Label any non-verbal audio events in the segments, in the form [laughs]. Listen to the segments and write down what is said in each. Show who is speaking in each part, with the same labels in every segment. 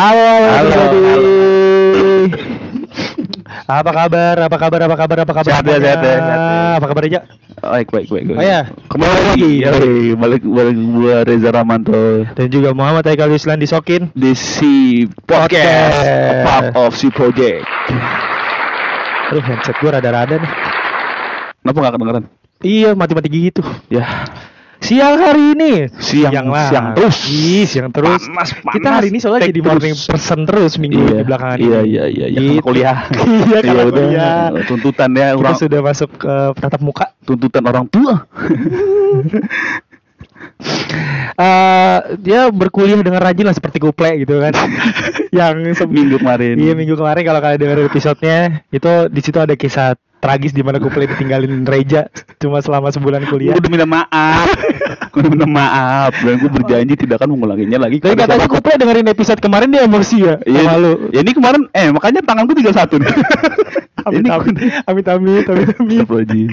Speaker 1: Halo, halo,
Speaker 2: Halo. [laughs]
Speaker 1: Apa kabar? Apa kabar? Apa kabar? Apa kabar?
Speaker 2: Sehat ya, sehat ya.
Speaker 1: Apa kabar aja?
Speaker 2: Baik, baik, baik. baik.
Speaker 1: Oh ya,
Speaker 2: kembali lagi. Ya, balik balik gua Reza Ramanto
Speaker 1: Dan juga Muhammad Haikal Yuslan disokin.
Speaker 2: di si podcast, part of si project.
Speaker 1: Aduh, headset gue rada-rada nih.
Speaker 2: Kenapa nggak kedengeran?
Speaker 1: Iya, mati-mati gitu.
Speaker 2: Ya,
Speaker 1: Siang hari ini.
Speaker 2: Siang-
Speaker 1: lah.
Speaker 2: siang terus.
Speaker 1: Ih, siang terus.
Speaker 2: Panas, panas.
Speaker 1: Kita hari ini soalnya jadi morning
Speaker 2: terus.
Speaker 1: person terus minggu
Speaker 2: iya,
Speaker 1: di belakangan
Speaker 2: iya,
Speaker 1: ini.
Speaker 2: iya, iya, [laughs] iya,
Speaker 1: Gitu.
Speaker 2: karena kuliah.
Speaker 1: Iya, karena
Speaker 2: udah.
Speaker 1: kuliah.
Speaker 2: Tuntutan ya
Speaker 1: Kita
Speaker 2: orang,
Speaker 1: sudah masuk ke tatap muka.
Speaker 2: tuntutan orang tua. [laughs]
Speaker 1: eh dia berkuliah dengan rajin lah seperti kuple gitu kan. [laughs] yang
Speaker 2: Minggu kemarin.
Speaker 1: Iya minggu kemarin kalau kalian dengar episodenya itu di situ ada kisah tragis di mana kuple ditinggalin Reja cuma selama sebulan kuliah.
Speaker 2: Gue udah minta maaf. [laughs] Gue udah minta maaf dan gue berjanji tidak akan mengulanginya lagi.
Speaker 1: Tapi katanya
Speaker 2: siapa-
Speaker 1: kuple dengerin episode kemarin dia emosi ya
Speaker 2: Iya,
Speaker 1: sama lu.
Speaker 2: ya ini kemarin eh makanya tanganku tinggal satu. [laughs]
Speaker 1: Amit amit amit amit [laughs] amit amit.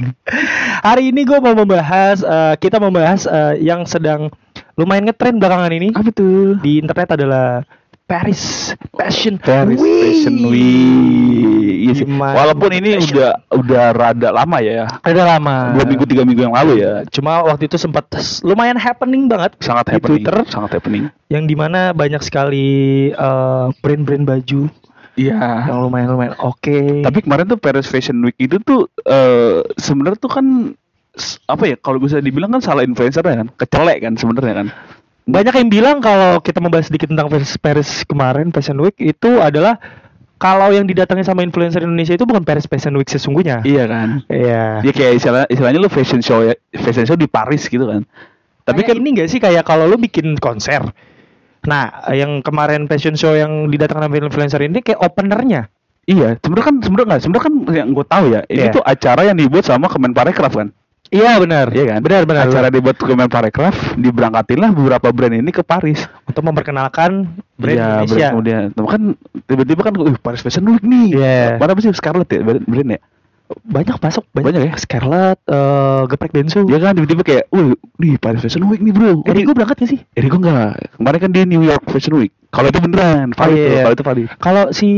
Speaker 1: Hari ini gue mau membahas eh, kita membahas eh, yang sedang lumayan ngetren belakangan ini
Speaker 2: Apa tuh?
Speaker 1: di internet adalah Paris Fashion
Speaker 2: Paris
Speaker 1: Week.
Speaker 2: Fashion Week. Iya sih. Walaupun ini
Speaker 1: Fashion.
Speaker 2: udah udah rada lama ya.
Speaker 1: Udah lama.
Speaker 2: Dua minggu tiga minggu yang lalu ya.
Speaker 1: Cuma waktu itu sempat lumayan happening banget
Speaker 2: Sangat
Speaker 1: di
Speaker 2: happening.
Speaker 1: Twitter
Speaker 2: Sangat happening.
Speaker 1: yang di mana banyak sekali eh, brand-brand baju
Speaker 2: Iya.
Speaker 1: yang lumayan lumayan oke.
Speaker 2: Tapi kemarin tuh Paris Fashion Week itu tuh eh sebenarnya tuh kan apa ya kalau bisa dibilang kan salah influencer kan kecelek kan sebenarnya kan
Speaker 1: banyak yang bilang kalau kita membahas sedikit tentang Paris, Paris kemarin Fashion Week itu adalah kalau yang didatangi sama influencer Indonesia itu bukan Paris Fashion Week sesungguhnya.
Speaker 2: iya kan
Speaker 1: Iya.
Speaker 2: ya kayak istilah istilahnya lu fashion show ya fashion show di Paris gitu kan tapi
Speaker 1: Tapi
Speaker 2: kan
Speaker 1: ini enggak sih kayak kalau lu bikin konser. Nah, yang kemarin fashion show yang didatangkan sama influencer ini kayak openernya.
Speaker 2: Iya, sebenarnya kan sebenarnya nggak, sebenarnya kan yang gue tahu ya, ini
Speaker 1: Iya.
Speaker 2: tuh acara yang dibuat sama Kemenparekraf kan,
Speaker 1: Iya benar.
Speaker 2: iya kan?
Speaker 1: Benar benar.
Speaker 2: Acara dibuat Kemenparekraf, diberangkatin lah beberapa brand ini ke Paris.
Speaker 1: untuk memperkenalkan brand
Speaker 2: Iya,
Speaker 1: Indonesia.
Speaker 2: brand kemudian, kan tiba-tiba kan, uh, Paris Fashion Week nih.
Speaker 1: Iya.
Speaker 2: Mana apa sih Scarlett ya, brand, brand ya?
Speaker 1: banyak masuk
Speaker 2: Banyak ya?
Speaker 1: Scarlett, eh, geprek Densu.
Speaker 2: Iya kan, tiba-tiba kayak, uh, nih Paris Fashion Week nih bro.
Speaker 1: Erigo berangkat gak sih?
Speaker 2: Erigo enggak, kemarin kan dia New York Fashion Week. Kalau itu beneran, valid
Speaker 1: iya,
Speaker 2: tuh,
Speaker 1: iya.
Speaker 2: kalau itu valid.
Speaker 1: Kalau si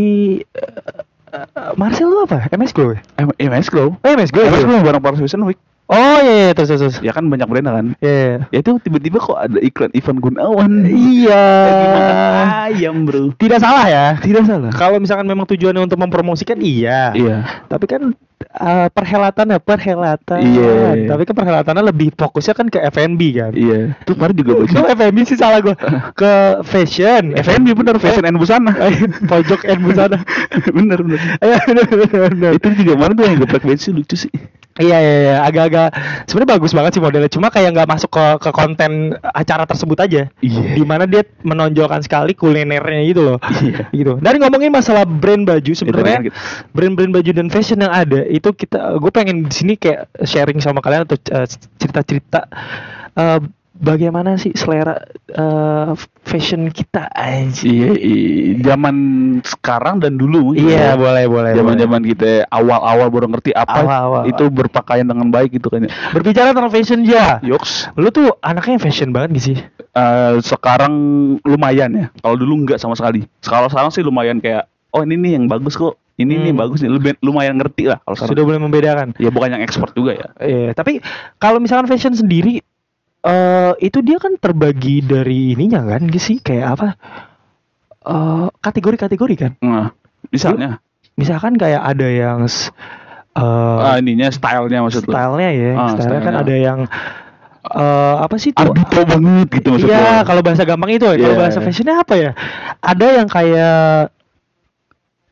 Speaker 1: eh, Marcel lu apa? MS Glow ya?
Speaker 2: M- MS Glow.
Speaker 1: Oh, MS Glow.
Speaker 2: MS
Speaker 1: ya?
Speaker 2: Glow bareng Paris Fashion Week.
Speaker 1: Oh iya, iya, terus terus.
Speaker 2: Ya kan banyak brand kan.
Speaker 1: Iya. iya.
Speaker 2: Ya itu tiba-tiba kok ada iklan Ivan Gunawan.
Speaker 1: Iya.
Speaker 2: Lagi makan ayam bro.
Speaker 1: Tidak salah ya.
Speaker 2: Tidak salah.
Speaker 1: Kalau misalkan memang tujuannya untuk mempromosikan iya.
Speaker 2: Iya.
Speaker 1: Tapi kan eh, perhelatan ya perhelatan.
Speaker 2: Iya.
Speaker 1: Tapi kan perhelatannya lebih fokusnya kan ke F&B kan.
Speaker 2: Iya. Itu kemarin juga
Speaker 1: Itu
Speaker 2: baju.
Speaker 1: F&B sih salah gua. [laughs] Ke fashion.
Speaker 2: FNB bener fashion and busana. [laughs]
Speaker 1: Pojok and busana. [laughs]
Speaker 2: bener bener.
Speaker 1: Iya bener bener.
Speaker 2: Itu juga kemarin tuh yang geprek baju lucu sih.
Speaker 1: Iya iya iya agak-agak sebenarnya bagus banget sih modelnya cuma kayak nggak masuk ke ke konten acara tersebut aja.
Speaker 2: Iya.
Speaker 1: Di mana dia menonjolkan sekali kulinernya gitu loh.
Speaker 2: Iya.
Speaker 1: Gitu. Dari ngomongin masalah brand baju sebenarnya
Speaker 2: gitu.
Speaker 1: brand-brand baju dan fashion yang ada itu kita gue pengen di sini kayak sharing sama kalian atau eh, cerita-cerita eh, bagaimana sih selera eh, fashion kita aja.
Speaker 2: Iya. Zaman sekarang dan dulu. mungkin
Speaker 1: Iya
Speaker 2: ya.
Speaker 1: boleh boleh. boleh.
Speaker 2: Zaman-zaman kita awal-awal baru ngerti apa
Speaker 1: Awal-awal.
Speaker 2: itu berpakaian dengan baik gitu kan ya.
Speaker 1: Berbicara tentang fashion ya.
Speaker 2: Yoks.
Speaker 1: Lu tuh anaknya fashion banget gak sih?
Speaker 2: Eh, sekarang lumayan ya. Kalau dulu nggak sama sekali. Kalau sekarang sih lumayan kayak oh ini nih yang bagus kok. Ini nih
Speaker 1: Hmm.
Speaker 2: bagus nih. Lebih lumayan ngerti lah kalau sekarang.
Speaker 1: Sudah boleh membedakan.
Speaker 2: Ya bukan yang ekspor juga ya.
Speaker 1: Iya, tapi kalau misalkan fashion sendiri eh itu dia kan terbagi dari ininya kan gitu sih kayak apa? eh kategori-kategori kan.
Speaker 2: Nah, misalnya
Speaker 1: Misalkan kayak ada yang eh
Speaker 2: ah, ininya stylenya maksud
Speaker 1: stylenya ya,
Speaker 2: Ah,
Speaker 1: stylenya kan
Speaker 2: stylenya.
Speaker 1: ada yang eh apa sih tuh?
Speaker 2: Ardito banget gitu maksud
Speaker 1: Iya, kalau bahasa gampang itu ya. Kalau
Speaker 2: Iya.
Speaker 1: bahasa fashionnya apa ya? Ada yang kayak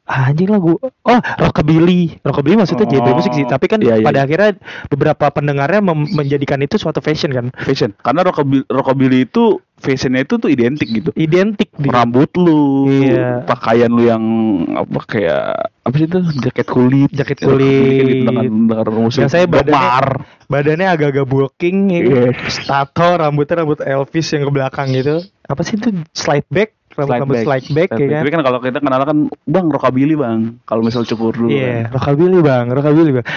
Speaker 1: anjing lah gua. Oh, rockabilly. Rockabilly maksudnya genre
Speaker 2: Oh,
Speaker 1: musik sih, tapi kan
Speaker 2: iya, iya.
Speaker 1: pada akhirnya beberapa pendengarnya menjadikan itu suatu fashion kan.
Speaker 2: Fashion. Karena rockabilly, rockabilly itu fashionnya itu tuh identik gitu.
Speaker 1: Identik di
Speaker 2: Rambut lu,
Speaker 1: Iya.
Speaker 2: pakaian lu yang apa kayak apa sih itu jaket kulit,
Speaker 1: Jaket kulit.
Speaker 2: dengan dengan musik
Speaker 1: Biasanya badannya- badannya agak-agak bulking ya.
Speaker 2: Iya.
Speaker 1: Tato, rambutnya rambut Elvis yang ke belakang gitu. Apa sih itu slide back? Rambut-rambut slide back, ya kan?
Speaker 2: Tapi kan kalau kita kenal kan bang rockabilly bang. Kalau misal cukur dulu.
Speaker 1: Iya,
Speaker 2: kan.
Speaker 1: rockabilly bang, rockabilly bang.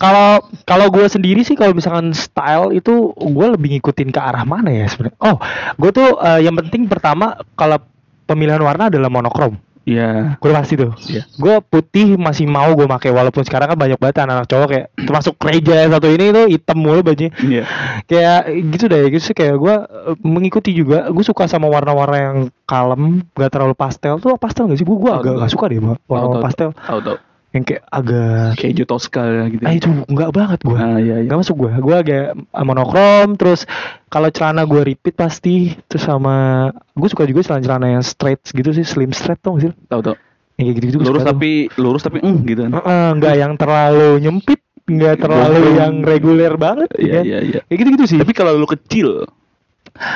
Speaker 1: Kalau kalau gue sendiri sih kalau misalkan style itu gue lebih ngikutin ke arah mana ya sebenarnya. Oh, gue tuh eh, yang penting pertama kalau pemilihan warna adalah monokrom.
Speaker 2: Iya.
Speaker 1: Gue pasti tuh.
Speaker 2: Iya.
Speaker 1: Gue putih masih mau gue pakai walaupun sekarang kan banyak banget anak-anak cowok kayak termasuk Reja yang satu ini tuh hitam mulu bajunya.
Speaker 2: Iya.
Speaker 1: Kayak gitu deh gitu sih kayak gue eh, mengikuti juga. Gue suka sama warna-warna yang kalem, gak terlalu pastel tuh pastel gak sih? Gue gue agak gak suka deh warna
Speaker 2: tahu,
Speaker 1: pastel
Speaker 2: Tahu tahu.
Speaker 1: Yang kayak agak
Speaker 2: Kayak hijau Tosca gitu.
Speaker 1: ah itu enggak banget gue.
Speaker 2: Ah iya iya.
Speaker 1: Gak masuk gue, gue agak monokrom terus kalau celana gue repeat pasti terus sama gue suka juga celana-celana yang straight gitu sih slim straight tuh sih
Speaker 2: Tahu tahu.
Speaker 1: yang kayak gitu-gitu gua
Speaker 2: Lurus
Speaker 1: suka tuh.
Speaker 2: tapi lurus tapi eng gitu kan.
Speaker 1: Heeh, nggak yang terlalu nyempit nggak terlalu yang reguler banget
Speaker 2: Iya
Speaker 1: ya.
Speaker 2: iya iya.
Speaker 1: kayak gitu-gitu sih
Speaker 2: Tapi kalau lu kecil,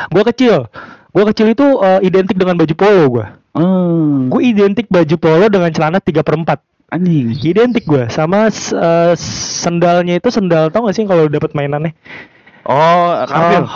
Speaker 1: gue kecil gue kecil itu eh, identik dengan baju polo gue
Speaker 2: hmm,
Speaker 1: gue identik baju polo dengan celana 3 per 4
Speaker 2: anjing.
Speaker 1: identik gue sama eh, sendalnya itu sendal tau gak sih kalau dapat mainannya
Speaker 2: Oh, Karpil.
Speaker 1: Oh,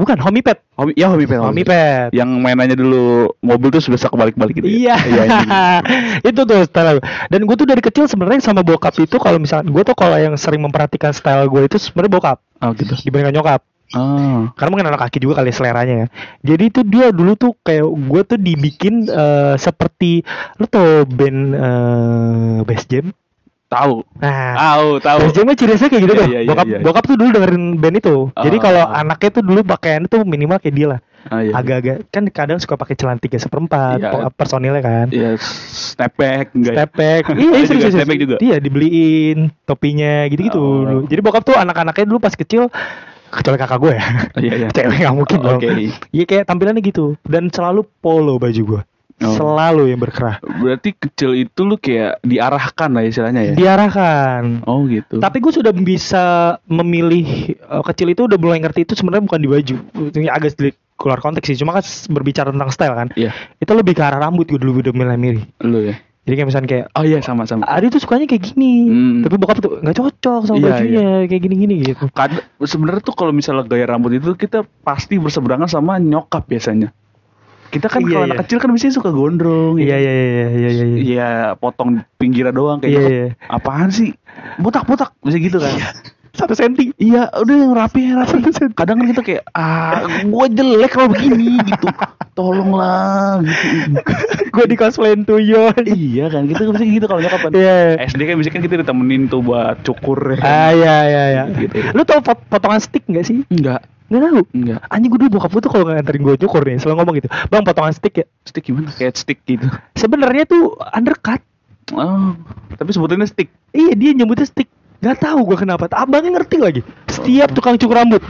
Speaker 1: bukan homipad
Speaker 2: Hobi, ya hobi pen.
Speaker 1: homipad
Speaker 2: Yang mainannya dulu mobil tuh sudah kebalik-balik gitu.
Speaker 1: Iya,
Speaker 2: ya? Iya. anjing. [laughs]
Speaker 1: itu tuh style gue. Dan gue tuh dari kecil sebenarnya sama bokap itu kalau misalnya gue tuh kalau yang sering memperhatikan style gue itu sebenarnya bokap
Speaker 2: Oh gitu.
Speaker 1: dibandingkan nyokap.
Speaker 2: Ah.
Speaker 1: Karena mungkin anak kaki juga kali seleranya ya. Jadi itu dia dulu tuh kayak gue tuh dibikin eh, seperti lu tau band eh, Bass Jam.
Speaker 2: Tahu.
Speaker 1: Nah,
Speaker 2: Tahu, tahu.
Speaker 1: Bass Jam kan ciri khasnya kayak gitu tuh.
Speaker 2: iya, iya,
Speaker 1: bokap
Speaker 2: iya.
Speaker 1: bokap tuh dulu dengerin band itu. Jadi
Speaker 2: Ah.
Speaker 1: kalau anaknya tuh dulu pakaiannya tuh minimal kayak dia lah.
Speaker 2: Ah, iya.
Speaker 1: Agak-agak kan kadang suka pakai celana tiga seperempat
Speaker 2: Iya.
Speaker 1: personilnya kan.
Speaker 2: Iya, step back enggak. ya?
Speaker 1: Step back. [laughs] Iya,
Speaker 2: juga
Speaker 1: serius, serius.
Speaker 2: step back juga?
Speaker 1: Iya, dibeliin topinya gitu-gitu.
Speaker 2: Oh.
Speaker 1: dulu. Jadi bokap tuh anak-anaknya dulu pas kecil kecuali kakak gue ya.
Speaker 2: Iya, iya. [laughs]
Speaker 1: Cewek nggak mungkin
Speaker 2: Oh,
Speaker 1: dong.
Speaker 2: Oke.
Speaker 1: Iya kayak tampilannya gitu dan selalu polo baju gue.
Speaker 2: Oh.
Speaker 1: Selalu yang berkerah.
Speaker 2: Berarti kecil itu lu kayak diarahkan lah istilahnya ya.
Speaker 1: Diarahkan.
Speaker 2: Oh gitu.
Speaker 1: Tapi gue sudah bisa memilih eh, kecil itu udah mulai ngerti itu sebenarnya bukan di baju. Ini agak sedikit keluar konteks sih. Cuma kan berbicara tentang style kan.
Speaker 2: Iya,
Speaker 1: Itu lebih ke arah rambut gue dulu udah mulai milih.
Speaker 2: lu ya.
Speaker 1: Jadi kayak misalnya kayak
Speaker 2: Oh iya sama-sama.
Speaker 1: Adi tuh sukanya kayak gini,
Speaker 2: Hmm.
Speaker 1: tapi bokap tuh nggak cocok sama
Speaker 2: Iya,
Speaker 1: bajunya kayak gini-gini gitu.
Speaker 2: Kad sebenarnya tuh kalau misalnya gaya rambut itu kita pasti berseberangan sama nyokap biasanya. Kita kan
Speaker 1: Iya,
Speaker 2: kalau
Speaker 1: iya.
Speaker 2: anak kecil kan biasanya suka gondrong.
Speaker 1: Iya
Speaker 2: ya.
Speaker 1: iya iya iya iya iya.
Speaker 2: Iya, potong pinggirnya doang kayak
Speaker 1: Iya, iya.
Speaker 2: Apaan sih? Botak-botak bisa gitu kan.
Speaker 1: Satu senti.
Speaker 2: Iya, udah yang rapi yang rapi. [laughs] Kadang kan kita kayak ah, gua jelek kalau begini gitu. Tolonglah gitu.
Speaker 1: gue di cosplayin tuyul.
Speaker 2: iya kan, kita bisa gitu kalau nyokap kan.
Speaker 1: Iya.
Speaker 2: SD kan bisa kan kita ditemenin tuh buat cukur ya. kan.
Speaker 1: Ah iya iya iya.
Speaker 2: Gitu.
Speaker 1: Lu tau pot- potongan stick gak sih?
Speaker 2: Enggak,
Speaker 1: Nggak tahu.
Speaker 2: enggak.
Speaker 1: Anjing gue dulu bokap gue tuh kalau nganterin gue cukur nih selalu ngomong gitu. Bang potongan stick ya.
Speaker 2: Stick gimana? Kayak stick gitu.
Speaker 1: Sebenarnya tuh undercut.
Speaker 2: Oh, tapi sebutannya stick.
Speaker 1: Iya dia nyebutnya stick. Gak tahu gue kenapa. Abangnya ngerti lagi. Setiap tukang cukur rambut.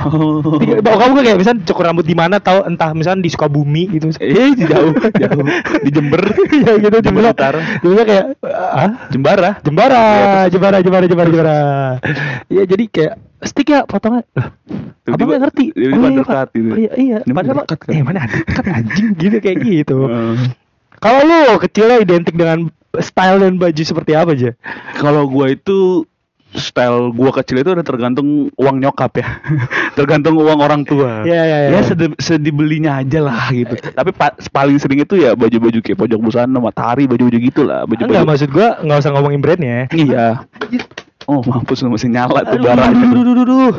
Speaker 2: Oh.
Speaker 1: Tiga- Bokap gue kayak misalnya cukur rambut di mana tahu entah misalnya di Sukabumi gitu.
Speaker 2: Eh, jauh, jauh. [laughs] Di Jember.
Speaker 1: ya gitu
Speaker 2: Jember
Speaker 1: Jember
Speaker 2: Utara.
Speaker 1: Jember kayak ah
Speaker 2: Jembara.
Speaker 1: Jembara, Jembara, Jembara, Jembara, Jembara. Iya jadi kayak stick ya
Speaker 2: Tiba-tiba-
Speaker 1: Abang nggak ngerti.
Speaker 2: tiba-tiba
Speaker 1: iya,
Speaker 2: gitu.
Speaker 1: Oh, iya, iya.
Speaker 2: Ini
Speaker 1: Padahal
Speaker 2: kan?
Speaker 1: eh mana undercut anjing gitu kayak [laughs] gitu.
Speaker 2: Eh,
Speaker 1: Kalau lu kecilnya identik dengan style dan baju seperti apa aja?
Speaker 2: Kalau gua itu style gua kecil itu udah tergantung uang nyokap ya. [laughs] tergantung uang orang tua.
Speaker 1: Iya, iya, iya.
Speaker 2: Ya sedi- sedibelinya aja lah gitu. Tapi pa- paling sering itu ya baju-baju kayak pojok busana, matahari, baju-baju gitu lah,
Speaker 1: Enggak
Speaker 2: baju-baju.
Speaker 1: maksud gua nggak usah ngomongin brandnya.
Speaker 2: Iya. [laughs] Oh, mampus lu masih nyala tuh
Speaker 1: Aduh,
Speaker 2: bara.
Speaker 1: aduh, aduh, aduh, aduh,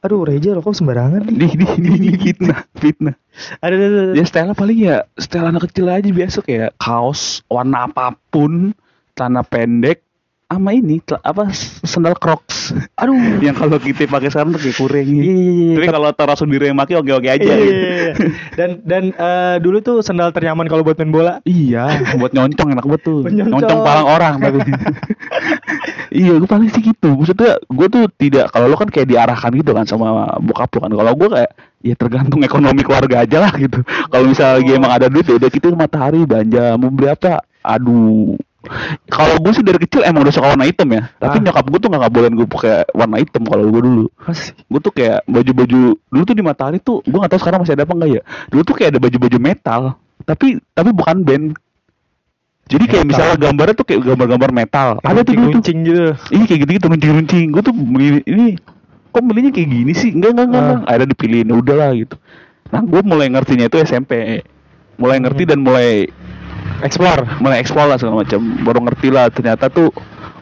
Speaker 1: aduh. Reja rokok sembarangan.
Speaker 2: Di di di di fitnah, fitnah.
Speaker 1: Aduh, aduh, aduh.
Speaker 2: Ya style paling ya style anak kecil aja biasa kayak kaos warna apa pun, celana pendek, sama ini apa sendal Crocs. [laughs]
Speaker 1: Aduh.
Speaker 2: yang kalau kita pakai sekarang tuh kayak kurang
Speaker 1: Iya, iya, iya.
Speaker 2: Tapi kalau Tara sendiri yang pakai oke-oke aja.
Speaker 1: Iya,
Speaker 2: gitu.
Speaker 1: iya, iya. Dan dan eh, dulu tuh sendal ternyaman kalau buat main bola.
Speaker 2: Iya, buat nyoncong enak banget tuh.
Speaker 1: Nyoncong.
Speaker 2: Nyoncong palang orang [laughs] tapi. iya, gue paling sih gitu. Maksudnya gue tuh tidak kalau lo kan kayak diarahkan gitu kan sama bokap lo kan. Kalau gue kayak ya tergantung ekonomi keluarga aja lah gitu. Kalau misalnya lagi emang ada duit ya udah kita matahari belanja mau beli apa? Aduh. Kalau gue sih dari kecil emang udah suka warna hitam ya. Tapi
Speaker 1: Ah.
Speaker 2: nyokap gue tuh nggak bolehin gue pakai warna hitam kalau gue dulu. Gue tuh kayak baju-baju dulu tuh di matahari tuh gue gak tahu sekarang masih ada apa enggak ya dulu tuh kayak ada baju-baju metal tapi tapi bukan band jadi kayak
Speaker 1: Metal.
Speaker 2: misalnya gambarnya tuh kayak gambar-gambar metal ada tuh dulu tuh
Speaker 1: gitu.
Speaker 2: ini kayak gitu-gitu runcing-runcing gue tuh beli ini kok belinya kayak gini sih enggak enggak enggak,
Speaker 1: Ah.
Speaker 2: akhirnya dipilihin udah lah gitu nah gue mulai ngertinya itu SMP mulai ngerti
Speaker 1: Hmm.
Speaker 2: dan mulai
Speaker 1: Explore.
Speaker 2: mulai eksplor lah segala macam baru ngerti lah ternyata tuh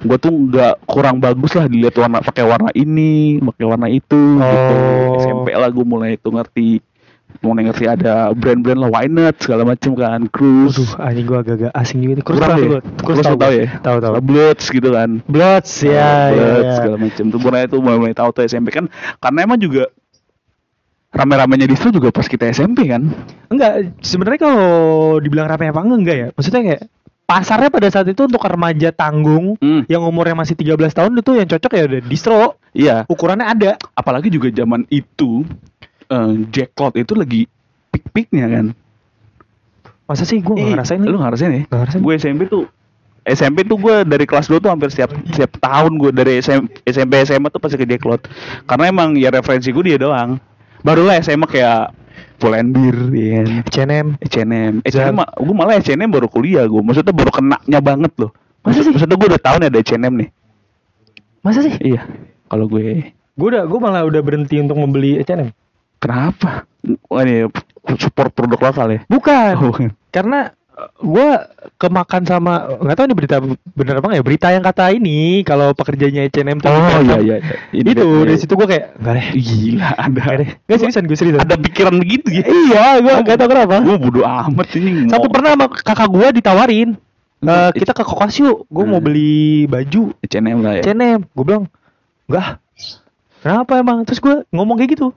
Speaker 2: gue tuh nggak kurang bagus lah dilihat warna pakai warna ini pakai warna itu gitu
Speaker 1: Oh.
Speaker 2: SMP lah gue mulai itu ngerti mau ngerti ada brand-brand lah Wynut segala macam kan Cruise
Speaker 1: Waduh, anjing gua agak-agak asing juga nih.
Speaker 2: Kurang
Speaker 1: tahu
Speaker 2: ya?
Speaker 1: tahu
Speaker 2: tahu
Speaker 1: gua.
Speaker 2: ya?
Speaker 1: Tahu tahu.
Speaker 2: Bloods gitu kan
Speaker 1: Bloods ya, ya,
Speaker 2: Bloods,
Speaker 1: ya.
Speaker 2: segala macam tuh mulai itu mulai mulai tahu tuh SMP kan karena emang juga rame-ramenya distro juga pas kita SMP kan
Speaker 1: Enggak, sebenarnya kalau dibilang rame apa enggak enggak ya. Maksudnya kayak pasarnya pada saat itu untuk remaja tanggung
Speaker 2: Hmm.
Speaker 1: yang umurnya masih 13 tahun itu yang cocok ya udah distro.
Speaker 2: iya
Speaker 1: Ukurannya ada.
Speaker 2: apalagi juga zaman itu eh, Jack Cloud itu lagi pik-piknya kan
Speaker 1: Masa sih gua enggak
Speaker 2: Ih,
Speaker 1: ngerasain
Speaker 2: lu ngerasain ya
Speaker 1: ngerasain.
Speaker 2: gue SMP tuh SMP tuh gue dari kelas 2 tuh hampir setiap setiap tahun gue dari SM, SMP SMA tuh pasti ke Jack Cloud karena emang ya referensi gue dia doang barulah SMA kayak ya kan
Speaker 1: H&M.
Speaker 2: H&M
Speaker 1: Zara.
Speaker 2: H&M gue malah H&M baru kuliah gue maksudnya baru kenaknya banget loh
Speaker 1: Masa sih?
Speaker 2: maksudnya gue udah tahu nih ada H&M nih
Speaker 1: Masa sih?
Speaker 2: iya kalau gue
Speaker 1: Gue udah gue malah udah berhenti untuk membeli H&M.
Speaker 2: kenapa Wah, ini support produk lokal ya
Speaker 1: Bukan.
Speaker 2: Oh, bukan.
Speaker 1: Karena gue kemakan sama nggak tahu nih berita bener apa nggak ya berita yang kata ini kalau pekerjanya H&M tuh.
Speaker 2: Oh iya iya Ini
Speaker 1: itu
Speaker 2: dia-
Speaker 1: dari situ gue kayak enggak deh.
Speaker 2: Gila ada.
Speaker 1: Enggak deh. Nggak seriusan gue seriusan.
Speaker 2: Ada pikiran begitu ya
Speaker 1: iya gue nggak tahu kenapa.
Speaker 2: Gue bodo amat ini
Speaker 1: satu pernah sama kakak gue ditawarin "Eh, kita ke kokas yuk gue mau
Speaker 2: Hmm.
Speaker 1: beli baju.
Speaker 2: H&M lah ya.
Speaker 1: H&M gue bilang enggak kenapa emang? Terus gue ngomong kayak gitu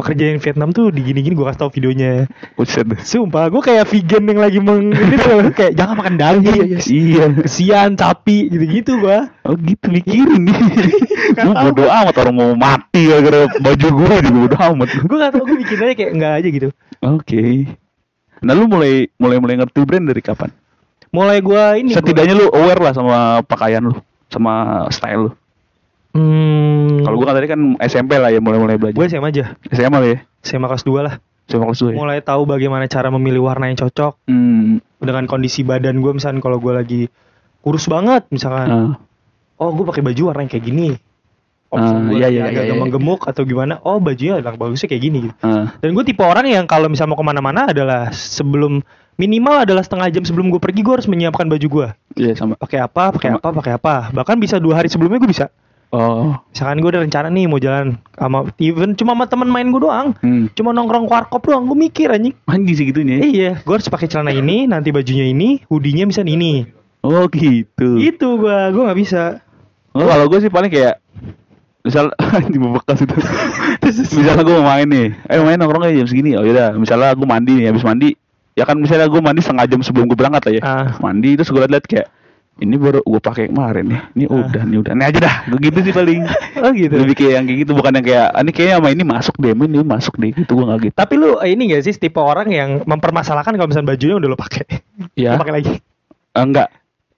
Speaker 1: pekerjaan Vietnam tuh di gini-gini gue kasih tau videonya.
Speaker 2: Buset.
Speaker 1: sumpah gue kayak vegan yang lagi meng [laughs] ini tuh kayak jangan makan daging
Speaker 2: iya
Speaker 1: kesian sapi gitu-gitu gue
Speaker 2: oh gitu mikirin. [laughs] Nih gue bodo amat orang mau mati gara-gara baju gue juga bodo amat.
Speaker 1: Gue gak tau gue mikirnya kayak enggak aja gitu.
Speaker 2: Oke. Nah lu mulai mulai mulai ngerti brand dari kapan?
Speaker 1: Mulai gue ini gua-
Speaker 2: setidaknya lu aware lah sama pakaian lu sama style lu
Speaker 1: hmm,
Speaker 2: kalau gue kan tadi kan SMP lah ya mulai mulai
Speaker 1: gue
Speaker 2: belajar
Speaker 1: SMA aja.
Speaker 2: SMA lah ya?
Speaker 1: SMA kelas 2 lah.
Speaker 2: SMA kelas dua ya?
Speaker 1: Mulai tahu bagaimana cara memilih warna yang cocok
Speaker 2: hmm.
Speaker 1: dengan kondisi badan gue misalnya kalau gue lagi kurus banget misalkan.
Speaker 2: Ah.
Speaker 1: oh gue pakai baju warna yang kayak gini. Oh, gua
Speaker 2: iya, iya,
Speaker 1: agak
Speaker 2: iya, iya.
Speaker 1: gemuk atau gimana? Oh bajunya yang bagusnya kayak gini gitu.
Speaker 2: Ah.
Speaker 1: dan gue tipe orang yang kalau misalnya mau ke mana-mana adalah sebelum minimal adalah setengah jam sebelum gue pergi gue harus menyiapkan baju gue
Speaker 2: iya sama.
Speaker 1: Pakai apa pakai apa pakai apa. Bahkan bisa dua hari sebelumnya gue bisa
Speaker 2: oh
Speaker 1: misalkan gue udah rencana nih mau jalan sama even cuma sama teman main gue doang
Speaker 2: hmm.
Speaker 1: cuma nongkrong warkop doang gue mikir anjing
Speaker 2: anjing segitunya ya?
Speaker 1: iya gue harus pakai celana ini nanti bajunya ini hoodie-nya misalnya ini
Speaker 2: oh gitu
Speaker 1: itu gue gue nggak bisa
Speaker 2: Oh, kalau gue sih paling kayak misal [laughs] di bekas itu. misalnya gue mau main nih, ayo main nongkrong aja jam segini. Oh yaudah, misalnya gue mandi nih, habis mandi, ya kan misalnya gue mandi setengah jam sebelum gue berangkat lah ya.
Speaker 1: Ah.
Speaker 2: Mandi terus gue liat kayak ini baru gue pakai kemarin nih, ini
Speaker 1: Ah.
Speaker 2: udah, ini udah, ini aja dah. Gue gitu sih paling. [laughs]
Speaker 1: oh gitu
Speaker 2: Lebih kayak yang kayak gitu, bukan yang kayak, "Ah, ini kayaknya sama ini masuk deh, ini masuk deh, gitu gue gitu.
Speaker 1: tapi lu eh, ini gak sih tipe orang yang mempermasalahkan kalau misalnya bajunya udah lo pakai
Speaker 2: Ya.
Speaker 1: Lo pakai lagi
Speaker 2: Eh, enggak,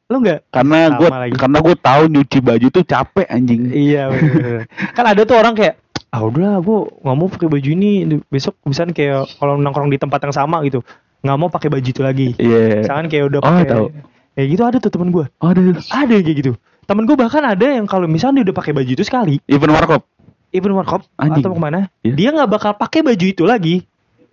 Speaker 1: lu nggak
Speaker 2: karena gue karena gue tahu nyuci baju tuh capek anjing.
Speaker 1: iya [laughs] kan ada tuh orang kayak ah udah gue nggak mau pakai baju ini besok misalnya kayak kalau nongkrong di tempat yang sama gitu nggak mau pakai baju itu lagi
Speaker 2: Iya.
Speaker 1: misalkan kayak udah
Speaker 2: Oh,
Speaker 1: pakai
Speaker 2: tahu.
Speaker 1: Kayak gitu ada tuh temen gue
Speaker 2: Oh, ada.
Speaker 1: ada yang kayak gitu temen gue bahkan ada yang kalau misalnya dia udah pakai baju itu sekali
Speaker 2: Event warkop.
Speaker 1: even warkop
Speaker 2: Anjing.
Speaker 1: atau mau ke mana
Speaker 2: Iya.
Speaker 1: dia nggak bakal pakai baju itu lagi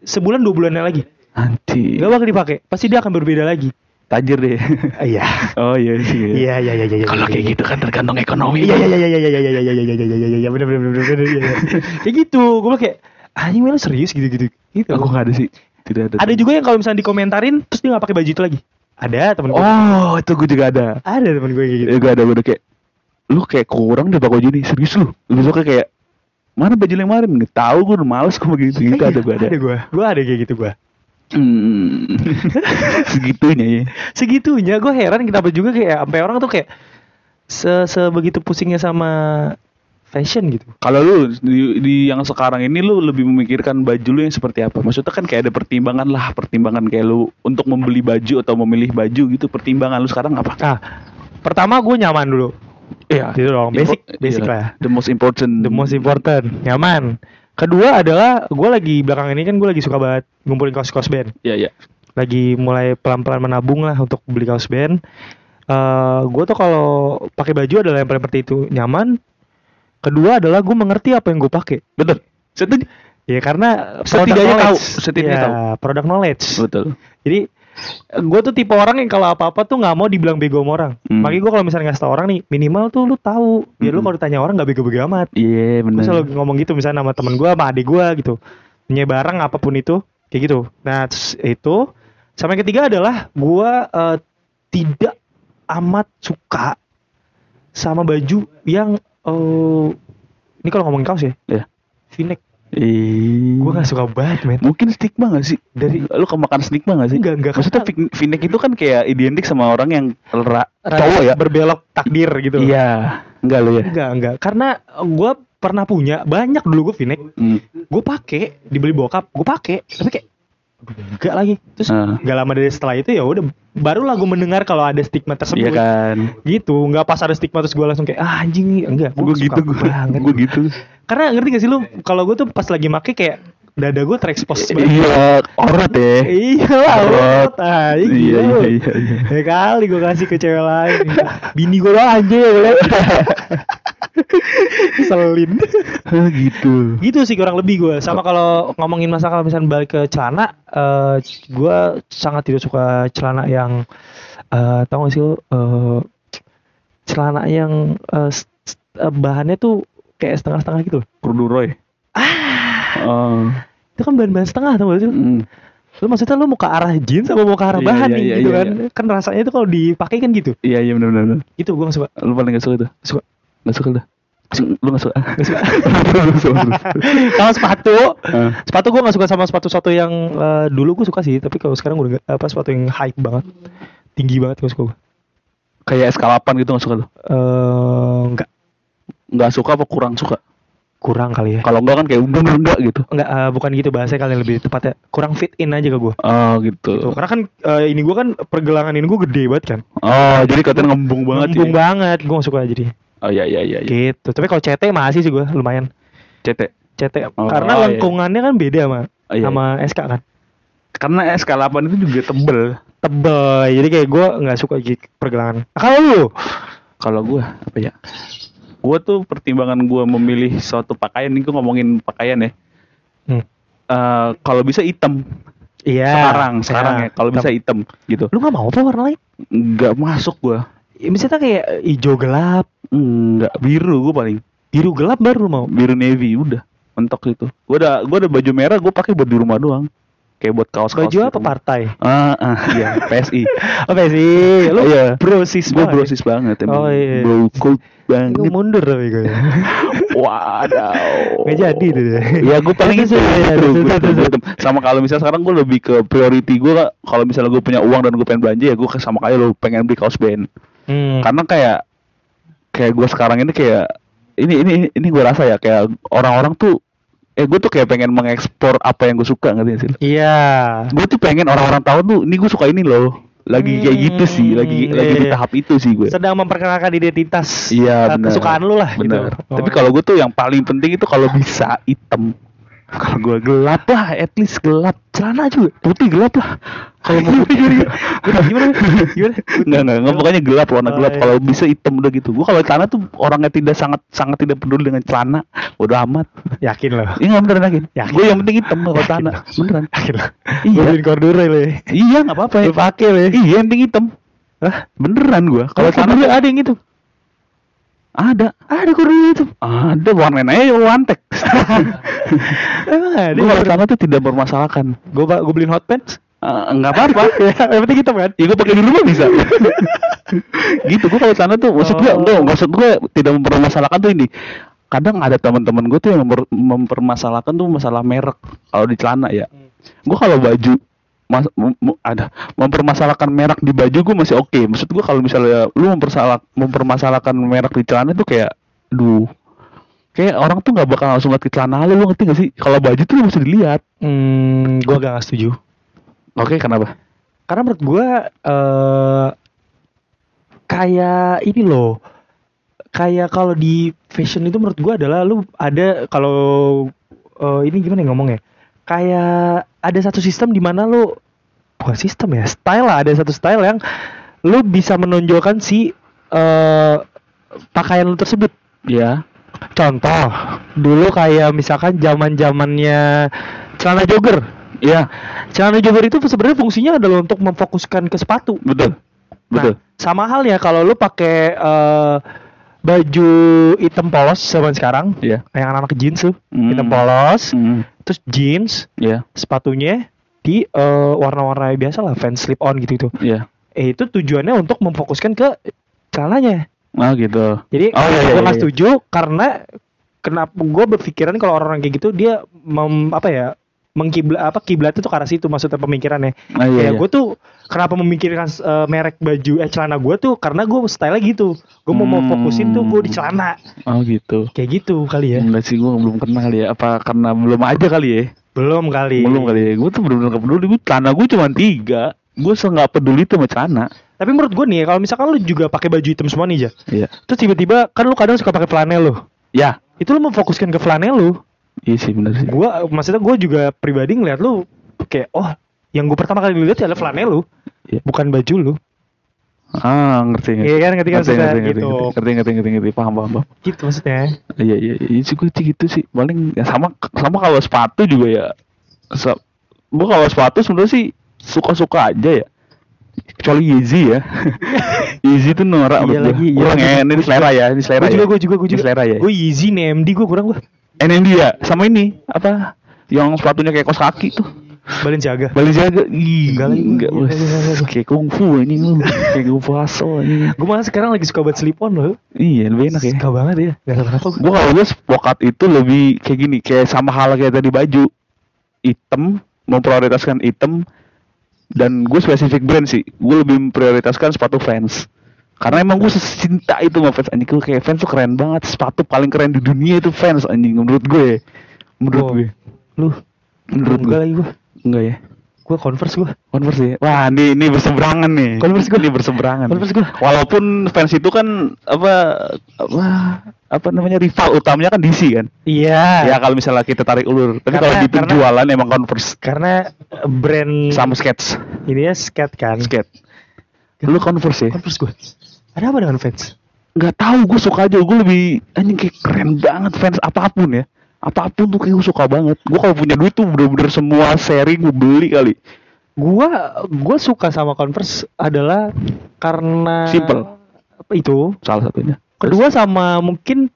Speaker 1: sebulan dua bulannya lagi
Speaker 2: Anjing.
Speaker 1: nggak bakal dipakai pasti dia akan berbeda lagi
Speaker 2: tajir deh.
Speaker 1: iya
Speaker 2: oh iya sih.
Speaker 1: iya iya iya iya
Speaker 2: Kalau kayak gitu kan tergantung ekonomi.
Speaker 1: iya iya iya iya iya iya iya iya iya iya iya iya iya iya bener bener iya iya. kayak gitu gue kayak anjing lu serius gitu gitu gitu
Speaker 2: Aku nggak ada sih. Tidak ada.
Speaker 1: ada juga yang kalau misalnya dikomentarin terus dia nggak pakai baju itu lagi ada temen gue
Speaker 2: Oh, itu gue juga ada.
Speaker 1: ada temen gue kayak gitu.
Speaker 2: Ya, gue ada gue udah kayak lu kayak kurang deh pakai ini serius lu. Lu besoknya kayak mana baju yang kemarin? Nggak tahu gue udah males gue begitu gitu ada gue ada.
Speaker 1: ada gue gue ada kayak gitu gue
Speaker 2: hmm. [laughs] segitunya ya
Speaker 1: segitunya gue heran kenapa juga kayak sampai orang tuh kayak se sebegitu pusingnya sama fashion gitu.
Speaker 2: Kalau lu di, di yang sekarang ini lu lebih memikirkan baju lu yang seperti apa? Maksudnya kan kayak ada pertimbangan lah pertimbangan kayak lu untuk membeli baju atau memilih baju gitu pertimbangan lu sekarang apa?
Speaker 1: Ah pertama gue nyaman dulu.
Speaker 2: Iya,
Speaker 1: gitu dong basic
Speaker 2: Impor-
Speaker 1: basic
Speaker 2: iya,
Speaker 1: lah.
Speaker 2: The most important.
Speaker 1: The most important nyaman. Kedua adalah gue lagi belakang ini kan gue lagi suka banget ngumpulin kaos kaos band.
Speaker 2: Ya ya
Speaker 1: lagi mulai pelan-pelan menabung lah untuk beli kaos band. Eh gue tuh kalau pakai baju adalah yang paling penting itu nyaman. Kedua adalah gue mengerti apa yang gue pakai.
Speaker 2: betul setuju
Speaker 1: Ya karena
Speaker 2: Setidaknya tahu, setidaknya
Speaker 1: Ya,
Speaker 2: tahu.
Speaker 1: Product knowledge.
Speaker 2: betul
Speaker 1: Jadi gue tuh tipe orang yang kalau apa-apa tuh nggak mau dibilang bego sama orang.
Speaker 2: Hmm.
Speaker 1: Makanya gue kalau misalnya ngasih tau orang nih minimal tuh lu tahu. Biar lu
Speaker 2: Hmm.
Speaker 1: kalau ditanya orang nggak bego-bego amat.
Speaker 2: iya
Speaker 1: Gue
Speaker 2: benar
Speaker 1: selalu ngomong gitu misalnya sama temen gue, sama adik gue gitu. punya barang apa pun itu kayak gitu nah itu sama yang ketiga adalah gua eh, tidak amat suka sama baju yang eh ini kalau ngomongin kaos ya
Speaker 2: Iya.
Speaker 1: v-neck
Speaker 2: Ih.
Speaker 1: gua gak suka banget men
Speaker 2: Mungkin stigma gak sih?
Speaker 1: Dari-
Speaker 2: lu kemakan stigma gak sih?
Speaker 1: Enggak, enggak.
Speaker 2: Maksudnya
Speaker 1: karena
Speaker 2: v- v-neck itu kan kayak identik sama orang yang ra- cowok ya?
Speaker 1: berbelok takdir gitu
Speaker 2: Iya. Enggak lu ya?
Speaker 1: enggak enggak karena gua pernah punya banyak dulu gue v-neck
Speaker 2: Hmm.
Speaker 1: gue pakai dibeli bokap gue pakai tapi kayak enggak lagi terus
Speaker 2: Ah.
Speaker 1: nggak lama dari setelah itu ya udah barulah gue mendengar kalau ada stigma tersebut
Speaker 2: Iya kan?
Speaker 1: gitu nggak pas ada stigma terus gue langsung kayak ah anjing enggak
Speaker 2: Gue gitu, gue
Speaker 1: banget
Speaker 2: gue gitu.
Speaker 1: karena ngerti gak sih lu kalau gue tuh pas lagi make kayak dada gue terekspos
Speaker 2: Iya, orat ya.
Speaker 1: iya
Speaker 2: Aurat.
Speaker 1: ah,
Speaker 2: Iya,
Speaker 1: iya,
Speaker 2: iya, iya, iya.
Speaker 1: Ya kali gue kasih ke cewek lain Bini gue doang anjing ya boleh [laughs] [laughs] Selin
Speaker 2: Hah, gitu.
Speaker 1: Gitu sih kurang lebih gue Sama kalau ngomongin masalah kalau misalnya balik ke celana eh Gue sangat tidak suka celana yang eh Tau gak sih lo eh, Celana yang eh, eh, bahannya tuh kayak setengah-setengah gitu
Speaker 2: Corduroy.
Speaker 1: Ah
Speaker 2: Oh.
Speaker 1: Itu kan bahan-bahan setengah tau gak sih
Speaker 2: Mm.
Speaker 1: Lu maksudnya lu mau ke arah jeans sama mau ke arah
Speaker 2: Iya,
Speaker 1: bahan
Speaker 2: iya,
Speaker 1: nih
Speaker 2: iya,
Speaker 1: gitu
Speaker 2: iya,
Speaker 1: kan Kan rasanya itu kalau dipakai kan gitu
Speaker 2: Iya, iya benar benar.
Speaker 1: Itu gue gak suka
Speaker 2: Lu paling gak suka tuh?
Speaker 1: Suka.
Speaker 2: Gak suka tuh? Lu gak suka?
Speaker 1: Gak. Kalau sepatu
Speaker 2: Ah.
Speaker 1: Sepatu gue gak suka sama sepatu-sepatu yang eh, dulu gue suka sih, tapi kalau sekarang gue udah gak, apa sepatu yang hype banget, tinggi banget gue suka gue.
Speaker 2: Kayak eskalapan gitu gak suka tuh?
Speaker 1: Eh, enggak
Speaker 2: Gak suka apa kurang suka?
Speaker 1: kurang kali ya.
Speaker 2: Kalau enggak kan kayak bener enggak gitu.
Speaker 1: Enggak, eh, bukan gitu bahasanya kali lebih tepatnya. Kurang fit in aja ke gue.
Speaker 2: Oh gitu.
Speaker 1: Tuh, karena kan eh, ini gue kan pergelangan ini gue gede banget kan.
Speaker 2: Oh jadi katanya ngembung banget
Speaker 1: Ngembung
Speaker 2: ya?
Speaker 1: banget, gue gak suka jadi.
Speaker 2: Oh iya iya iya. iya.
Speaker 1: Gitu. Tapi kalau CT masih sih gue lumayan.
Speaker 2: CT.
Speaker 1: CT
Speaker 2: Oh,
Speaker 1: karena
Speaker 2: iya.
Speaker 1: lengkungannya kan beda sama
Speaker 2: Oh, iya,
Speaker 1: sama SK kan.
Speaker 2: Karena eskalapan itu juga tebel.
Speaker 1: Tebel, jadi kayak gue nggak suka gitu pergelangan. Kalau lu?
Speaker 2: Kalau gua apa ya? Gua tuh pertimbangan gua memilih suatu pakaian ini gua ngomongin pakaian ya.
Speaker 1: Hmm.
Speaker 2: Eh, kalau bisa hitam
Speaker 1: Iya.
Speaker 2: sekarang sekarang
Speaker 1: iya.
Speaker 2: ya kalau bisa hitam gitu
Speaker 1: Lu gak mau apa warna lain?
Speaker 2: nggak masuk gua
Speaker 1: Ya, misalnya kayak hijau gelap,
Speaker 2: nggak biru gua paling
Speaker 1: biru gelap baru lu mau.
Speaker 2: biru navy udah mentok itu gua ada gua ada baju merah gua pakai buat di rumah doang kayak buat kaos kaos
Speaker 1: Baju apa partai?
Speaker 2: ah ah iya PSI
Speaker 1: Apa [laughs] sih? Lu
Speaker 2: Iya.
Speaker 1: brosis banget.
Speaker 2: brosis banget emang
Speaker 1: Oh, iya.
Speaker 2: bro cool
Speaker 1: Lu
Speaker 2: banget
Speaker 1: mundur tapi gue.
Speaker 2: Wadaw.
Speaker 1: Gak jadi tuh dia.
Speaker 2: Ya gue paling [laughs] itu true, gua- sama kalau misalnya sekarang gue lebih ke priority gue kalau misalnya gue punya uang dan gue pengen belanja ya gue sama kayak lo pengen beli kaos band
Speaker 1: Hmm.
Speaker 2: karena kayak kayak gue sekarang ini kayak ini ini ini gue rasa ya kayak orang-orang tuh eh gue tuh kayak pengen mengekspor apa yang gue suka ngerti sih
Speaker 1: Iya.
Speaker 2: gue tuh pengen orang-orang tahu tuh ini gue suka ini loh lagi kayak gitu sih lagi
Speaker 1: Hmm,
Speaker 2: lagi di
Speaker 1: iya.
Speaker 2: tahap itu sih gue
Speaker 1: Sedang memperkenalkan identitas.
Speaker 2: Iya
Speaker 1: eh. Kesukaan lu lah
Speaker 2: Benar.
Speaker 1: gitu.
Speaker 2: Tapi
Speaker 1: Oh.
Speaker 2: kalau gue tuh yang paling penting itu kalau bisa hitam. Kalau gue gelap lah, at least gelap. Celana juga putih gelap lah. Kalau mau putih
Speaker 1: gimana? Gimana? Gimana?
Speaker 2: Enggak, enggak, enggak, pokoknya gelap warna
Speaker 1: Oh,
Speaker 2: gelap.
Speaker 1: iya.
Speaker 2: Kalau bisa hitam udah gitu. Gue kalau celana tuh orangnya tidak sangat sangat tidak peduli dengan celana. Udah amat.
Speaker 1: Yakin loh.
Speaker 2: Ini nggak beneran yakin.
Speaker 1: Yakin.
Speaker 2: Gue yang penting hitam kalau celana. Beneran.
Speaker 1: Yakin loh.
Speaker 2: Iya.
Speaker 1: Gua beliin corduroy lo ya.
Speaker 2: Iya nggak apa-apa ya.
Speaker 1: Pakai lo ya.
Speaker 2: Iya yang penting hitam. Hah? Beneran gue.
Speaker 1: Kalau
Speaker 2: Kalau celana
Speaker 1: ada yang itu.
Speaker 2: Ada.
Speaker 1: Ada corduroy itu.
Speaker 2: Ada warnanya aja wantek. [laughs]
Speaker 1: Emang ada.
Speaker 2: Gue celana tuh tidak bermasalahkan.
Speaker 1: Gue gue beliin hot pants.
Speaker 2: Eh, Enggak apa-apa. [laughs]
Speaker 1: ya, yang penting hitam kan.
Speaker 2: Ya gue pakai di rumah bisa. [laughs] gitu gue kalau sana tuh maksud gue
Speaker 1: Oh.
Speaker 2: enggak, maksud gue tidak mempermasalahkan tuh ini. Kadang ada teman-teman gue tuh yang memper- mempermasalahkan tuh masalah merek kalau di celana ya. Gue kalau baju mas, ada mempermasalahkan merek di baju gue masih oke. Maksud gue kalau misalnya lu mempersalah mempermasalahkan merek di celana tuh kayak duh kayak orang tuh nggak bakal langsung lihat ke celana lu, lu ngerti gak sih? Kalau baju tuh mesti dilihat.
Speaker 1: Hmm, gue gak setuju.
Speaker 2: Oke, kenapa?
Speaker 1: Karena menurut gue eh kayak ini loh. Kayak kalau di fashion itu menurut gue adalah lu ada kalau eh, ini gimana ya ngomongnya? Kayak ada satu sistem di mana lu bukan sistem ya, style lah ada satu style yang lu bisa menonjolkan si eh pakaian lu tersebut.
Speaker 2: Ya.
Speaker 1: Contoh, dulu kayak misalkan zaman-zamannya celana jogger.
Speaker 2: Iya,
Speaker 1: Celana jogger itu sebenarnya fungsinya adalah untuk memfokuskan ke sepatu.
Speaker 2: betul.
Speaker 1: Nah,
Speaker 2: Betul.
Speaker 1: sama halnya kalau lu pakai eh baju hitam polos zaman sekarang
Speaker 2: Iya.
Speaker 1: yang anak-anak jeans tuh
Speaker 2: Hmm.
Speaker 1: hitam polos
Speaker 2: Hmm.
Speaker 1: terus jeans
Speaker 2: Iya.
Speaker 1: sepatunya di eh, warna-warna biasa lah fans slip on gitu tuh
Speaker 2: Iya.
Speaker 1: eh itu tujuannya untuk memfokuskan ke celananya
Speaker 2: Ah gitu.
Speaker 1: jadi
Speaker 2: Oh, iya, iya,
Speaker 1: gue nggak
Speaker 2: iya.
Speaker 1: setuju karena kenapa gue berpikiran kalau orang-orang kayak gitu dia mem, apa ya mengkiblat apa kiblat itu arah situ maksudnya pemikirannya
Speaker 2: Ah, iya,
Speaker 1: ya gue tuh kenapa memikirkan eh, merek baju eh celana gue tuh karena gue style gitu gue mau mau
Speaker 2: Hmm.
Speaker 1: fokusin tuh gue di celana
Speaker 2: Oh gitu.
Speaker 1: kayak gitu kali ya
Speaker 2: Enggak sih gue belum kenal kali ya. Apa karena belum aja kali ya?
Speaker 1: belum kali
Speaker 2: Belum kali ya. Gue tuh bener-bener gak peduli. Gue celana gue cuma tiga. Gue nggak peduli tuh sama celana.
Speaker 1: tapi menurut gue nih kalau misalkan lu juga pakai baju hitam semua nih ja
Speaker 2: Iya.
Speaker 1: terus tiba-tiba kan lu kadang suka pakai flanel lu
Speaker 2: Ya.
Speaker 1: itu lu memfokuskan ke flanel lu
Speaker 2: Iya sih bener sih.
Speaker 1: gua maksudnya gue juga pribadi ngeliat lu kayak oh yang gue pertama kali lihat adalah flanel lu
Speaker 2: Iya.
Speaker 1: bukan baju lu
Speaker 2: Ah ngerti ngerti.
Speaker 1: Iya kan, ngerti kan,
Speaker 2: ngerti,
Speaker 1: maksudnya
Speaker 2: ngerti, ngerti,
Speaker 1: gitu.
Speaker 2: ngerti, ngerti, ngerti, ngerti, paham, paham, paham.
Speaker 1: gitu maksudnya
Speaker 2: Iya, iya, iya, sih gue gitu sih. Paling ya sama, sama kalau sepatu juga ya. Se gue kalau sepatu sebenarnya sih suka-suka aja ya. Kecuali Yeezy ya. [laughs] Yeezy tuh norak
Speaker 1: Iya lagi,
Speaker 2: gue.
Speaker 1: iya
Speaker 2: Kurang
Speaker 1: lagi.
Speaker 2: ya, ini selera ya, ini selera
Speaker 1: gue juga
Speaker 2: ya.
Speaker 1: gue juga gue
Speaker 2: Ini
Speaker 1: juga
Speaker 2: selera ya.
Speaker 1: gue Yeezy nih MD gue kurang gue
Speaker 2: NMD ya, sama ini apa? Yang sepatunya kayak kos kaki tuh.
Speaker 1: Balenciaga
Speaker 2: Balenciaga. Ih,
Speaker 1: Enggak lagi,
Speaker 2: enggak, bos.
Speaker 1: iya, iya, iya.
Speaker 2: Kayak kungfu ini lu. Kayak kungfu aso ini.
Speaker 1: gue malah sekarang lagi suka banget slip on loh
Speaker 2: Iya, lebih enak ya.
Speaker 1: suka banget ya gak tau kenapa gue
Speaker 2: Gua kalau gue spokat itu lebih kayak gini, kayak sama hal kayak tadi baju hitam, memprioritaskan hitam dan gue spesifik brand sih. Gue lebih memprioritaskan sepatu Vans. Karena emang gue cinta itu sama Vans anjing. Gue kayak Vans tuh keren banget. Sepatu paling keren di dunia itu Vans anjing menurut gue. Menurut
Speaker 1: Wow.
Speaker 2: gue.
Speaker 1: lu
Speaker 2: Menurut
Speaker 1: enggak
Speaker 2: gue.
Speaker 1: lagi gue
Speaker 2: Enggak ya.
Speaker 1: gue converse gue
Speaker 2: Converse ya. Wah, ini ini berseberangan nih.
Speaker 1: Converse gua.
Speaker 2: Ini berseberangan.
Speaker 1: Converse gua.
Speaker 2: Walaupun fans itu kan apa apa apa namanya rival utamanya kan DC kan.
Speaker 1: iya
Speaker 2: Ya kalau misalnya kita tarik ulur. Tapi
Speaker 1: Karena-
Speaker 2: kalau di
Speaker 1: karena-
Speaker 2: penjualan emang Converse
Speaker 1: karena brand
Speaker 2: sama Skets.
Speaker 1: ini ya skate kan
Speaker 2: Skate. Lu Converse ya?
Speaker 1: converse gue ada apa dengan fans
Speaker 2: Nggak tahu, gue suka aja. Gue lebih anjing kayak keren banget fans apa pun ya. Apa pun tuh kayak gue suka banget. Gue kalau punya duit tuh bener-bener semua seri gue beli kali.
Speaker 1: gua gua suka sama converse adalah karena
Speaker 2: Simple.
Speaker 1: itu
Speaker 2: Salah satunya.
Speaker 1: kedua sama mungkin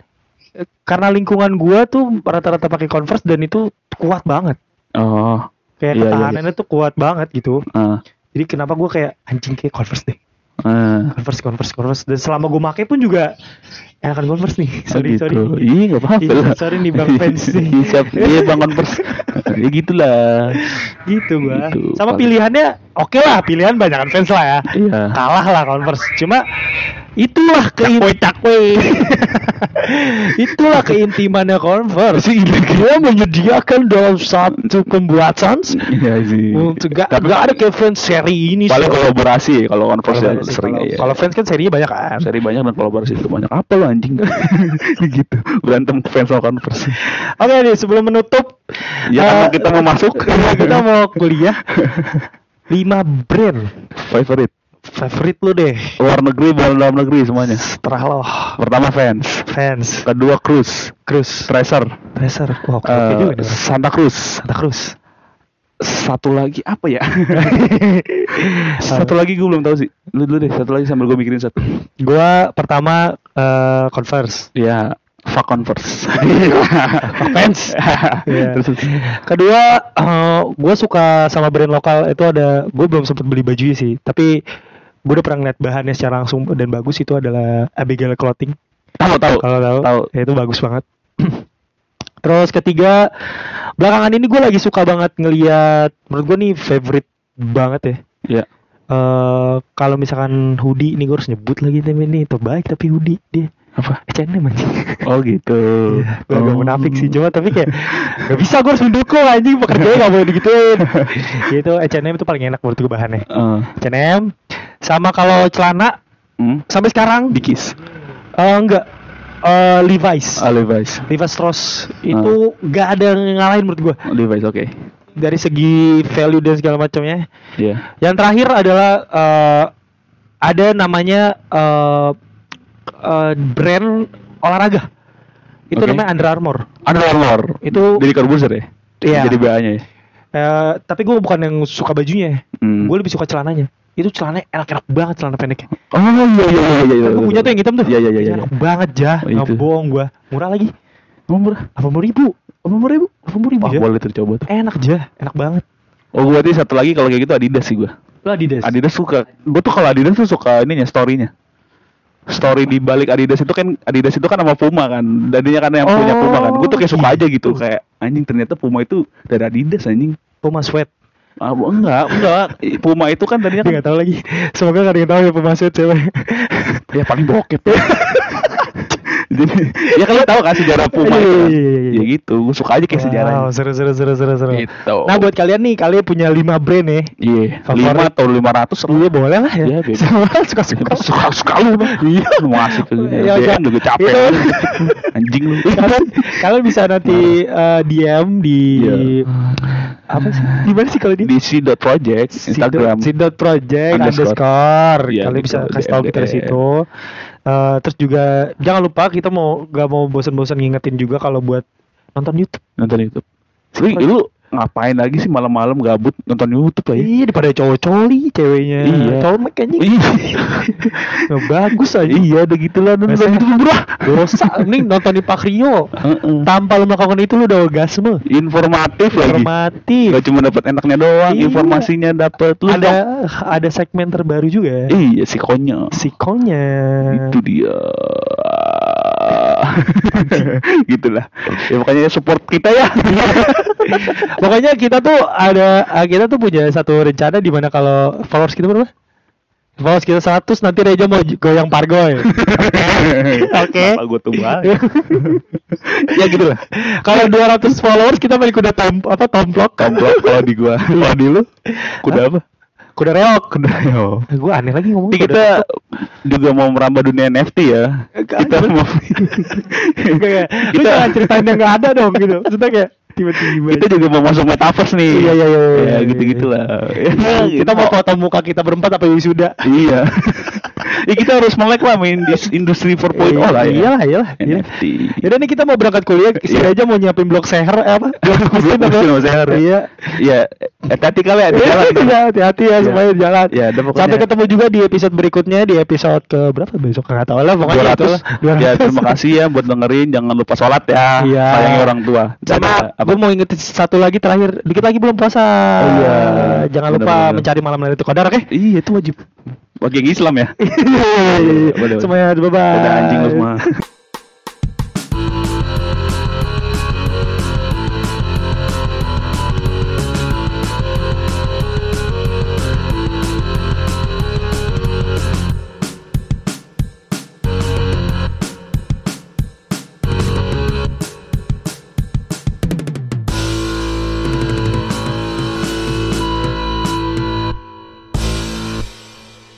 Speaker 1: karena lingkungan gua tuh rata-rata pakai converse dan itu kuat banget
Speaker 2: Oh.
Speaker 1: kayak
Speaker 2: Iya, iya,
Speaker 1: ketahanannya tuh kuat banget gitu
Speaker 2: ah,
Speaker 1: jadi kenapa gua kayak anjing kayak converse deh
Speaker 2: ah.
Speaker 1: converse converse converse dan selama gua make pun juga enakan converse nih sorry
Speaker 2: gitu.
Speaker 1: sorry
Speaker 2: Iya nggak apa-apa
Speaker 1: Iya,
Speaker 2: lah.
Speaker 1: sorry nih Bang [laughs] Fans nih.
Speaker 2: Iya, siap. Iya Bang Converse. ya gitulah.
Speaker 1: gitu gua
Speaker 2: Gitu.
Speaker 1: sama pilihannya oke lah pilihan banyakan fans lah ya
Speaker 2: Iya.
Speaker 1: kalah lah Converse cuma [laughs] itulah keintiman itulah keintimannya Converse dia menyediakan dalam satu pembuatan
Speaker 2: Iya sih.
Speaker 1: untuk gak,
Speaker 2: Tapi
Speaker 1: gak ada kayak fans seri ini
Speaker 2: paling
Speaker 1: so-
Speaker 2: kolaborasi kalau Converse ya sering
Speaker 1: kalau-
Speaker 2: ya.
Speaker 1: kalau fans kan serinya banyak kan
Speaker 2: seri banyak dan kolaborasi itu banyak. Apa lo anjing? [laughs] gitu. Berantem fans sama Converse.
Speaker 1: oke nih sebelum menutup
Speaker 2: Ya karena kita mau masuk. [laughs]
Speaker 1: kita mau kuliah lima brand
Speaker 2: Favorite.
Speaker 1: Favorit lu deh
Speaker 2: Luar negeri, dalam dalam negeri semuanya.
Speaker 1: setelah lo
Speaker 2: Pertama fans.
Speaker 1: fans
Speaker 2: Kedua Cruise.
Speaker 1: Cruz
Speaker 2: Tracer.
Speaker 1: Tracer wah oke
Speaker 2: eh,
Speaker 1: juga nih
Speaker 2: Santa Cruz.
Speaker 1: Santa Cruz
Speaker 2: Satu lagi apa ya? [laughs] satu lagi gue belum tahu sih. Lu dulu deh, satu lagi sambil gue mikirin satu.
Speaker 1: Gua pertama eh, Converse.
Speaker 2: Ya, fuck Converse. [laughs]
Speaker 1: Fans. Iya.
Speaker 2: Terus,
Speaker 1: Kedua, eh, gua suka sama brand lokal itu ada. Gue belum sempet beli bajunya sih, tapi gue udah pernah ngeliat bahannya secara langsung dan bagus itu adalah Abigail Clothing.
Speaker 2: tahu tahu.
Speaker 1: Kalau tahu,
Speaker 2: Tahu.
Speaker 1: ya itu bagus banget. [clears throat] Terus ketiga, belakangan ini gue lagi suka banget ngeliat. Menurut gue nih favorite banget ya.
Speaker 2: Ya.
Speaker 1: eh kalau misalkan hoodie ini gue harus nyebut lagi tapi ini terbaik tapi hoodie dia
Speaker 2: Apa?
Speaker 1: H&M anjing.
Speaker 2: Oh gitu.
Speaker 1: Gue agak
Speaker 2: Oh.
Speaker 1: munafik sih cuma tapi kayak gak bisa gue harus mendukung anjing pekerjaannya gak boleh digituin. [laughs] gitu H&M itu paling enak menurut gue bahannya. H&M sama kalau celana
Speaker 2: hmm?
Speaker 1: sampai sekarang
Speaker 2: Dikis.
Speaker 1: eh enggak eh Levi's.
Speaker 2: Ah, Levi's.
Speaker 1: Levi's Strauss itu gak ada yang ngalahin menurut gue
Speaker 2: Levi's oke.
Speaker 1: dari segi value dan segala macamnya.
Speaker 2: Iya.
Speaker 1: Yang terakhir adalah eh, ada namanya eh, eh, brand olahraga. Itu
Speaker 2: Oke.
Speaker 1: namanya Under Armour.
Speaker 2: Under Armour.
Speaker 1: Itu
Speaker 2: Jadi Corbuzier ya?
Speaker 1: Iya.
Speaker 2: Jadi BA-nya ya?
Speaker 1: eh, tapi gue bukan yang suka bajunya.
Speaker 2: Hmm.
Speaker 1: Gue lebih suka celananya. itu celananya enak-enak banget celana pendeknya.
Speaker 2: Oh iya iya iya iya. iya,
Speaker 1: Gue punya tuh yang hitam tuh.
Speaker 2: Iya iya iya. iya.
Speaker 1: Enak banget jah,
Speaker 2: Oh,
Speaker 1: nggak
Speaker 2: itu.
Speaker 1: bohong gua. Murah lagi.
Speaker 2: Oh, murah.
Speaker 1: Delapan puluh ribu. Delapan puluh ribu. Delapan puluh ribu
Speaker 2: Wah,
Speaker 1: ya.
Speaker 2: boleh tuh coba tuh.
Speaker 1: Enak jah, enak banget.
Speaker 2: Oh, gua berarti satu lagi kalau kayak gitu Adidas sih gua.
Speaker 1: Lo Adidas.
Speaker 2: Adidas suka. Gua tuh kalau Adidas tuh suka ininya story-nya. Story di balik Adidas itu kan Adidas itu kan sama Puma kan. Dadinya kan yang punya Puma kan. Gua tuh kayak suka aja gitu kayak anjing ternyata Puma itu dari Adidas anjing.
Speaker 1: Puma sweat.
Speaker 2: Ah, enggak, enggak. Puma itu kan tadinya kan
Speaker 1: Dia nggak tahu lagi. Semoga nggak ada yang tahu ya Puma sweat cewek.
Speaker 2: ya paling bokep. [laughs] [laughs] Jadi ya kalian tahu kan sejarah Puma itu. kan?
Speaker 1: Iya, iya, iya.
Speaker 2: Ya gitu, suka aja kayak
Speaker 1: Wow,
Speaker 2: sejarahnya.
Speaker 1: seru seru seru seru seru.
Speaker 2: Gitu.
Speaker 1: Nah buat kalian nih, kalian punya 5 brand ya.
Speaker 2: Iya. 5 atau 500
Speaker 1: Iya boleh lah ya.
Speaker 2: Iya, bebas.
Speaker 1: suka suka.
Speaker 2: suka suka lu iya lu mau
Speaker 1: Iya,
Speaker 2: DM
Speaker 1: iya.
Speaker 2: juga capek
Speaker 1: Itu. [laughs]
Speaker 2: anjing lu
Speaker 1: kalian kalian bisa nanti eh, DM di
Speaker 2: Iya.
Speaker 1: apa sih? Di mana sih kalau di?
Speaker 2: di c.project Instagram
Speaker 1: Sidot Project
Speaker 2: Underscore.
Speaker 1: underscore.
Speaker 2: Iya,
Speaker 1: Kalian
Speaker 2: gitu,
Speaker 1: bisa kasih tahu kita di situ. Eh, terus juga jangan lupa kita mau gak mau bosan-bosan ngingetin juga kalau buat nonton YouTube.
Speaker 2: nonton YouTube lu, lu ngapain lagi sih malam-malam gabut nonton YouTube aja
Speaker 1: Iya daripada cowok coli ceweknya.
Speaker 2: Iya.
Speaker 1: Cowok makanya
Speaker 2: Iya. [laughs]
Speaker 1: bagus aja.
Speaker 2: iya udah gitu lah nonton YouTube bro
Speaker 1: Dosa nih nonton di Pak Rio.
Speaker 2: Heeh.
Speaker 1: Tanpa lu melakukan itu lu udah orgasme.
Speaker 2: informatif lagi
Speaker 1: Informatif.
Speaker 2: gak cuma dapat enaknya doang
Speaker 1: Iya.
Speaker 2: informasinya dapat lu
Speaker 1: Ada ada segmen terbaru juga.
Speaker 2: iya si konyol
Speaker 1: Sikonya.
Speaker 2: itu dia [laughs] gitulah ya makanya support kita ya [laughs]
Speaker 1: Pokoknya kita tuh ada ah, kita tuh punya satu rencana di mana kalau followers kita berapa? Followers kita 100 nanti Reja mau goyang pargoy. [laughs] Oke.
Speaker 2: Kenapa gue banget ya gitu lah
Speaker 1: Kalau 200 followers kita balik kuda tom apa tomplok.
Speaker 2: komplot kalau di gua kalau di lu kuda apa
Speaker 1: Kuda reok.
Speaker 2: kuda yo
Speaker 1: Gue aneh lagi ngomong.
Speaker 2: Kita juga mau merambah dunia NFT ya
Speaker 1: Enggak,
Speaker 2: kita mau
Speaker 1: kayak lu
Speaker 2: kita
Speaker 1: jangan ceritain yang nggak ada dong gitu. Maksudnya kayak tiba-tiba.
Speaker 2: kita juga mau masuk metaverse nih
Speaker 1: Iya, iya, iya, iya,
Speaker 2: ya
Speaker 1: iya.
Speaker 2: gitu gitulah
Speaker 1: Nah, kita mau foto muka kita berempat apa wisuda?
Speaker 2: iya [laughs] ya kita harus melek lah main di industri 4.0 lah ya
Speaker 1: Iyalah, iyalah. iyalah.
Speaker 2: NFT
Speaker 1: Yaudah nih kita mau berangkat kuliah, si
Speaker 2: Iya.
Speaker 1: Reja mau nyiapin blok seher eh, apa? Blok [laughs]
Speaker 2: Blok
Speaker 1: apa?
Speaker 2: mesin sama seher.
Speaker 1: Iya.
Speaker 2: ya hati-hati kali ya jalan
Speaker 1: Iya, hati-hati ya
Speaker 2: Iya.
Speaker 1: semuanya jalan.
Speaker 2: Ya,
Speaker 1: Sampai ketemu juga di episode berikutnya di episode ke berapa besok nggak tahu lah pokoknya itu
Speaker 2: 200 ya terima kasih ya buat dengerin jangan lupa sholat ya
Speaker 1: Iya.
Speaker 2: sayangi orang tua
Speaker 1: Sama gue mau ingetin satu lagi terakhir, dikit lagi belum puasa.
Speaker 2: Oh, iya.
Speaker 1: Jangan lupa mencari malam Lailatul Qadar, oke?
Speaker 2: iya itu wajib bagi yang Islam ya
Speaker 1: Iya,
Speaker 2: boleh, boleh.
Speaker 1: Semuanya bye bye.
Speaker 2: udah anjing lu semua